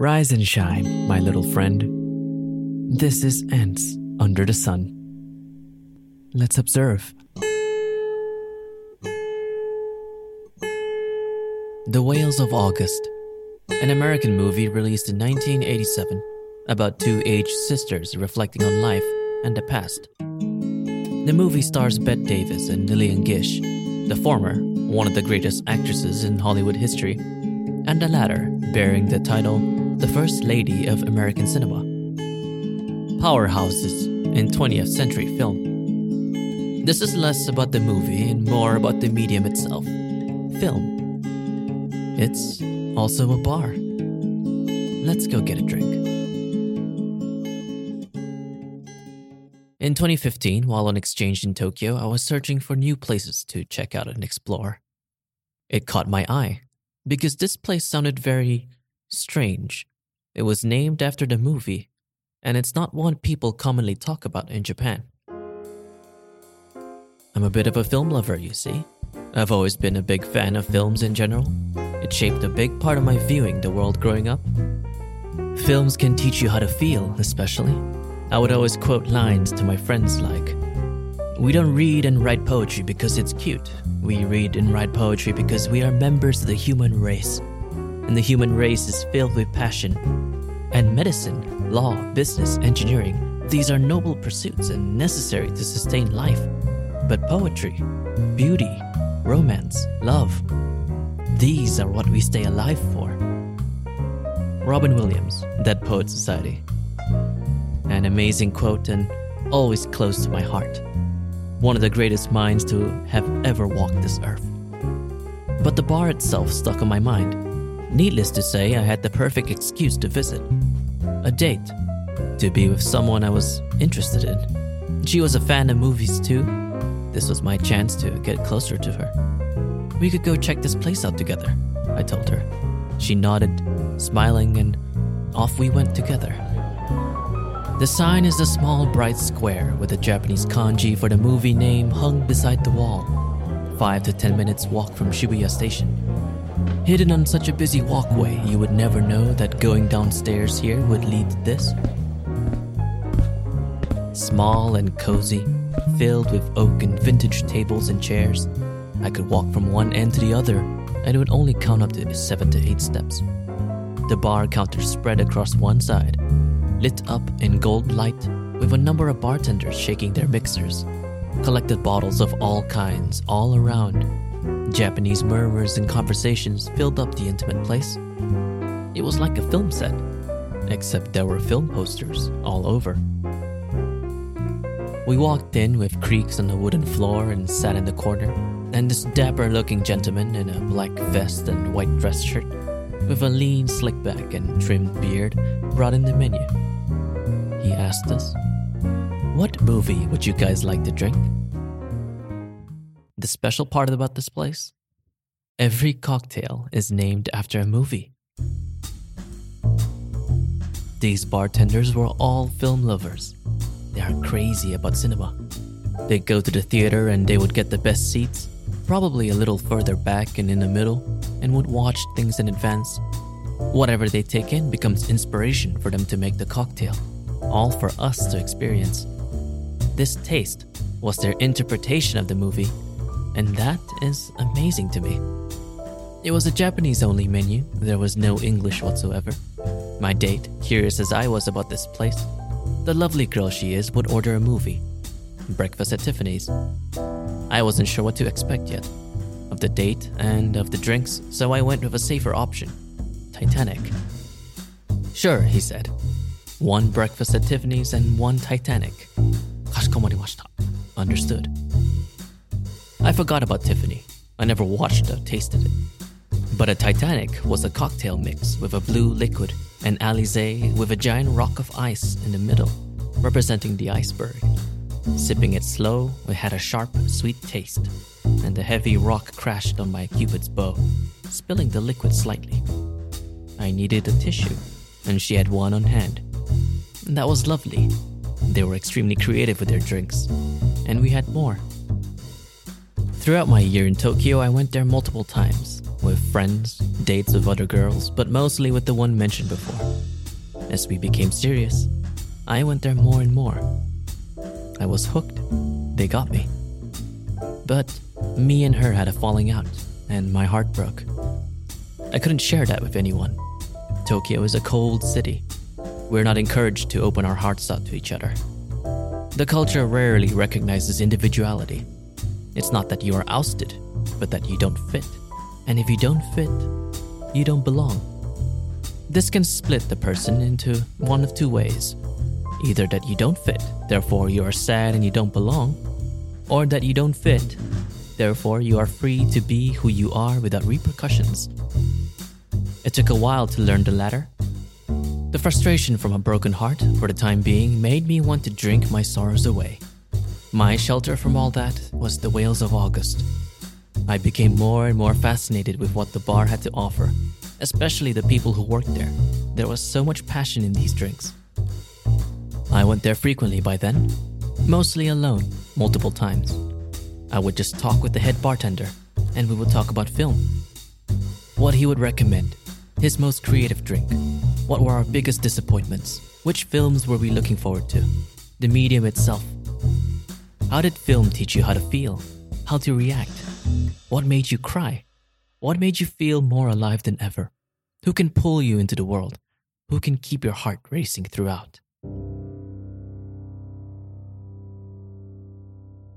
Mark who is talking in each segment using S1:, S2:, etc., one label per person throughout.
S1: Rise and shine, my little friend. This is Ants Under the Sun. Let's observe. The Whales of August, an American movie released in 1987 about two aged sisters reflecting on life and the past. The movie stars Bette Davis and Lillian Gish, the former, one of the greatest actresses in Hollywood history, and the latter bearing the title The First Lady of American Cinema. Powerhouses in 20th century film. This is less about the movie and more about the medium itself film. It's also a bar. Let's go get a drink. In 2015, while on exchange in Tokyo, I was searching for new places to check out and explore. It caught my eye because this place sounded very strange. It was named after the movie, and it's not one people commonly talk about in Japan. I'm a bit of a film lover, you see. I've always been a big fan of films in general. It shaped a big part of my viewing the world growing up. Films can teach you how to feel, especially. I would always quote lines to my friends like, We don't read and write poetry because it's cute. We read and write poetry because we are members of the human race. And the human race is filled with passion. And medicine, law, business, engineering, these are noble pursuits and necessary to sustain life. But poetry, beauty, romance, love, these are what we stay alive for. Robin Williams, Dead Poet Society. An amazing quote and always close to my heart. One of the greatest minds to have ever walked this earth. But the bar itself stuck on my mind. Needless to say, I had the perfect excuse to visit a date, to be with someone I was interested in. She was a fan of movies too. This was my chance to get closer to her. We could go check this place out together, I told her. She nodded, smiling, and off we went together. The sign is a small bright square with a Japanese kanji for the movie name hung beside the wall. Five to ten minutes walk from Shibuya Station. Hidden on such a busy walkway, you would never know that going downstairs here would lead to this. Small and cozy, filled with oak and vintage tables and chairs. I could walk from one end to the other, and it would only count up to seven to eight steps. The bar counter spread across one side, lit up in gold light with a number of bartenders shaking their mixers. Collected bottles of all kinds all around. Japanese murmurs and conversations filled up the intimate place. It was like a film set, except there were film posters all over. We walked in with creaks on the wooden floor and sat in the corner, and this dapper looking gentleman in a black vest and white dress shirt, with a lean slick back and trimmed beard, brought in the menu he asked us. What movie would you guys like to drink? The special part about this place? Every cocktail is named after a movie. These bartenders were all film lovers. They are crazy about cinema. They'd go to the theater and they would get the best seats, probably a little further back and in the middle, and would watch things in advance. Whatever they take in becomes inspiration for them to make the cocktail all for us to experience. This taste was their interpretation of the movie, and that is amazing to me. It was a Japanese only menu, there was no English whatsoever. My date, curious as I was about this place, the lovely girl she is, would order a movie breakfast at Tiffany's. I wasn't sure what to expect yet of the date and of the drinks, so I went with a safer option Titanic. Sure, he said. One breakfast at Tiffany's and one Titanic. Kashikomarimashita. Understood. I forgot about Tiffany. I never watched or tasted it. But a Titanic was a cocktail mix with a blue liquid and Alizé with a giant rock of ice in the middle, representing the iceberg. Sipping it slow, it had a sharp, sweet taste, and the heavy rock crashed on my cupid's bow, spilling the liquid slightly. I needed a tissue, and she had one on hand. That was lovely. They were extremely creative with their drinks, and we had more. Throughout my year in Tokyo, I went there multiple times with friends, dates with other girls, but mostly with the one mentioned before. As we became serious, I went there more and more. I was hooked. They got me. But me and her had a falling out, and my heart broke. I couldn't share that with anyone. Tokyo is a cold city. We're not encouraged to open our hearts up to each other. The culture rarely recognizes individuality. It's not that you are ousted, but that you don't fit. And if you don't fit, you don't belong. This can split the person into one of two ways either that you don't fit, therefore you are sad and you don't belong, or that you don't fit, therefore you are free to be who you are without repercussions. It took a while to learn the latter. The frustration from a broken heart, for the time being, made me want to drink my sorrows away. My shelter from all that was the Whales of August. I became more and more fascinated with what the bar had to offer, especially the people who worked there. There was so much passion in these drinks. I went there frequently by then, mostly alone, multiple times. I would just talk with the head bartender, and we would talk about film. What he would recommend, his most creative drink, what were our biggest disappointments, which films were we looking forward to, the medium itself. How did film teach you how to feel, how to react? What made you cry? What made you feel more alive than ever? Who can pull you into the world? Who can keep your heart racing throughout?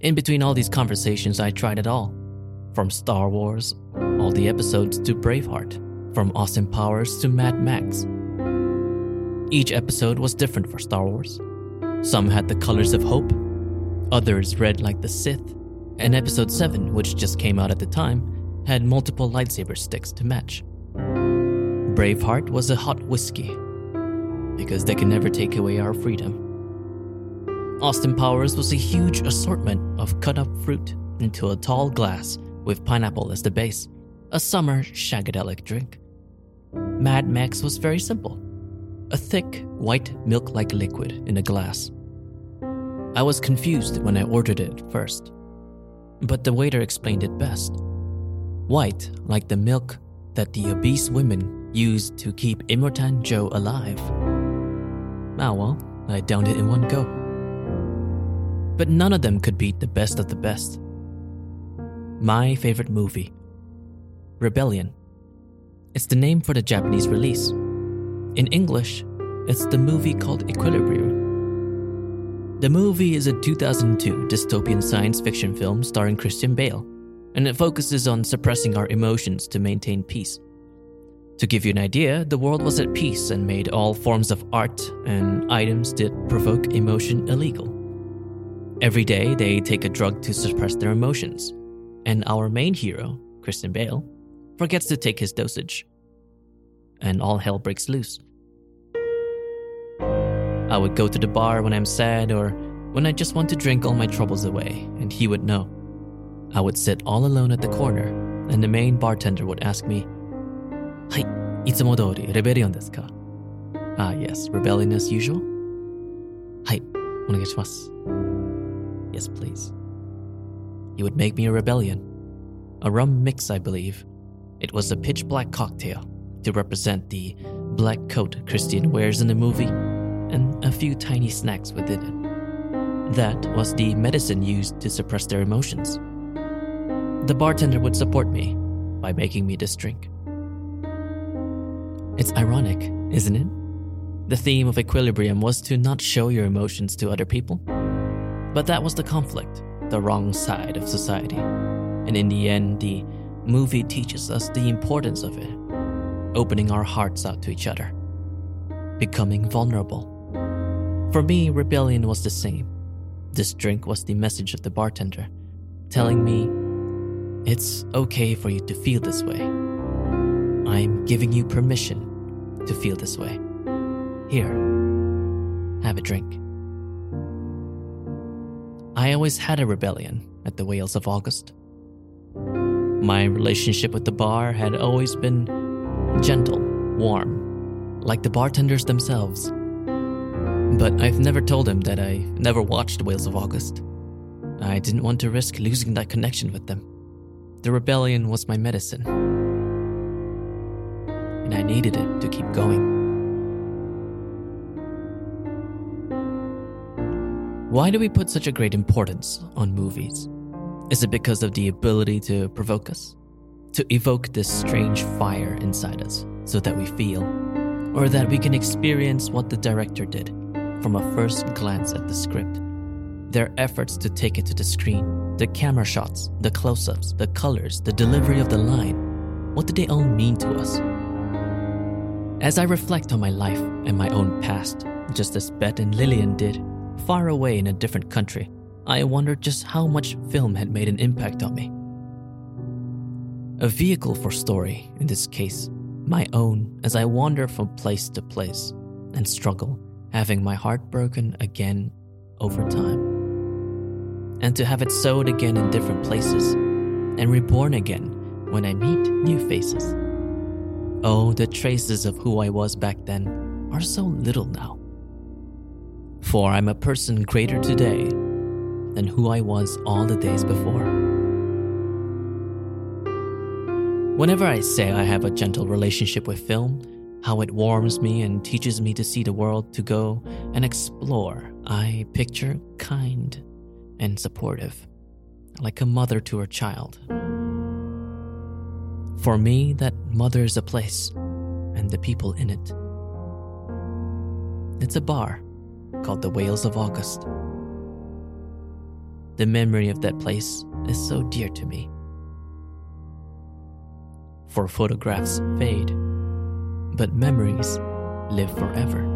S1: In between all these conversations, I tried it all. From Star Wars, all the episodes to Braveheart, from Austin Powers to Mad Max. Each episode was different for Star Wars. Some had the colors of hope, others read like the Sith, and episode 7, which just came out at the time, had multiple lightsaber sticks to match. Braveheart was a hot whiskey, because they can never take away our freedom. Austin Powers was a huge assortment of cut up fruit into a tall glass with pineapple as the base, a summer shagadelic drink. Mad Max was very simple a thick, white milk like liquid in a glass. I was confused when I ordered it first, but the waiter explained it best. White, like the milk that the obese women used to keep Immortan Joe alive. Ah, well, I downed it in one go. But none of them could beat the best of the best. My favorite movie Rebellion. It's the name for the Japanese release. In English, it's the movie called Equilibrium. The movie is a 2002 dystopian science fiction film starring Christian Bale, and it focuses on suppressing our emotions to maintain peace. To give you an idea, the world was at peace and made all forms of art and items that provoke emotion illegal. Every day, they take a drug to suppress their emotions, and our main hero, Christian Bale, forgets to take his dosage. And all hell breaks loose. I would go to the bar when I'm sad or when I just want to drink all my troubles away, and he would know. I would sit all alone at the corner, and the main bartender would ask me, Hai, itsumodori, rebellion desu ka? Ah, yes, rebellion as usual? Hai, onegaishimasu. Yes, please. He would make me a rebellion. A rum mix, I believe. It was a pitch black cocktail to represent the black coat Christian wears in the movie and a few tiny snacks within it. That was the medicine used to suppress their emotions. The bartender would support me by making me this drink. It's ironic, isn't it? The theme of equilibrium was to not show your emotions to other people. But that was the conflict, the wrong side of society. And in the end, the movie teaches us the importance of it, opening our hearts out to each other, becoming vulnerable. For me, rebellion was the same. This drink was the message of the bartender, telling me, it's okay for you to feel this way. I'm giving you permission to feel this way. Here, have a drink. I always had a rebellion at the Whales of August. My relationship with the bar had always been gentle, warm, like the bartenders themselves. But I've never told them that I never watched Whales of August. I didn't want to risk losing that connection with them. The rebellion was my medicine. and I needed it to keep going. Why do we put such a great importance on movies? Is it because of the ability to provoke us? To evoke this strange fire inside us so that we feel? Or that we can experience what the director did from a first glance at the script? Their efforts to take it to the screen, the camera shots, the close ups, the colors, the delivery of the line, what did they all mean to us? As I reflect on my life and my own past, just as Bette and Lillian did, far away in a different country, I wondered just how much film had made an impact on me. A vehicle for story, in this case, my own, as I wander from place to place and struggle, having my heart broken again over time. And to have it sewed again in different places and reborn again when I meet new faces. Oh, the traces of who I was back then are so little now. For I'm a person greater today than who I was all the days before. Whenever I say I have a gentle relationship with film, how it warms me and teaches me to see the world, to go and explore, I picture kind and supportive, like a mother to her child. For me, that mother is a place and the people in it. It's a bar called the Whales of August. The memory of that place is so dear to me. For photographs fade, but memories live forever.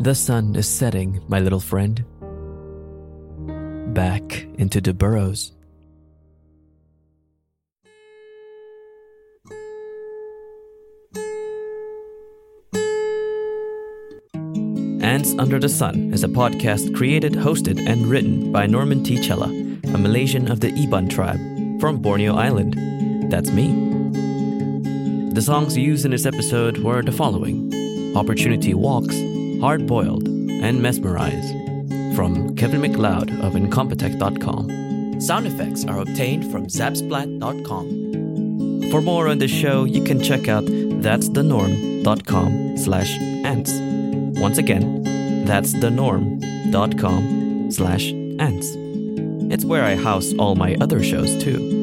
S1: The sun is setting, my little friend. Back into the burrows. Ants Under the Sun is a podcast created, hosted, and written by Norman T. Chella, a Malaysian of the Iban tribe from Borneo Island. That's me. The songs used in this episode were the following Opportunity Walks, Hard Boiled, and Mesmerize from Kevin MacLeod of Incompetech.com. Sound effects are obtained from Zapsplat.com. For more on this show, you can check out that'sthenorm.com slash ants. Once again, that's thenorm.com slash ants. It's where I house all my other shows too.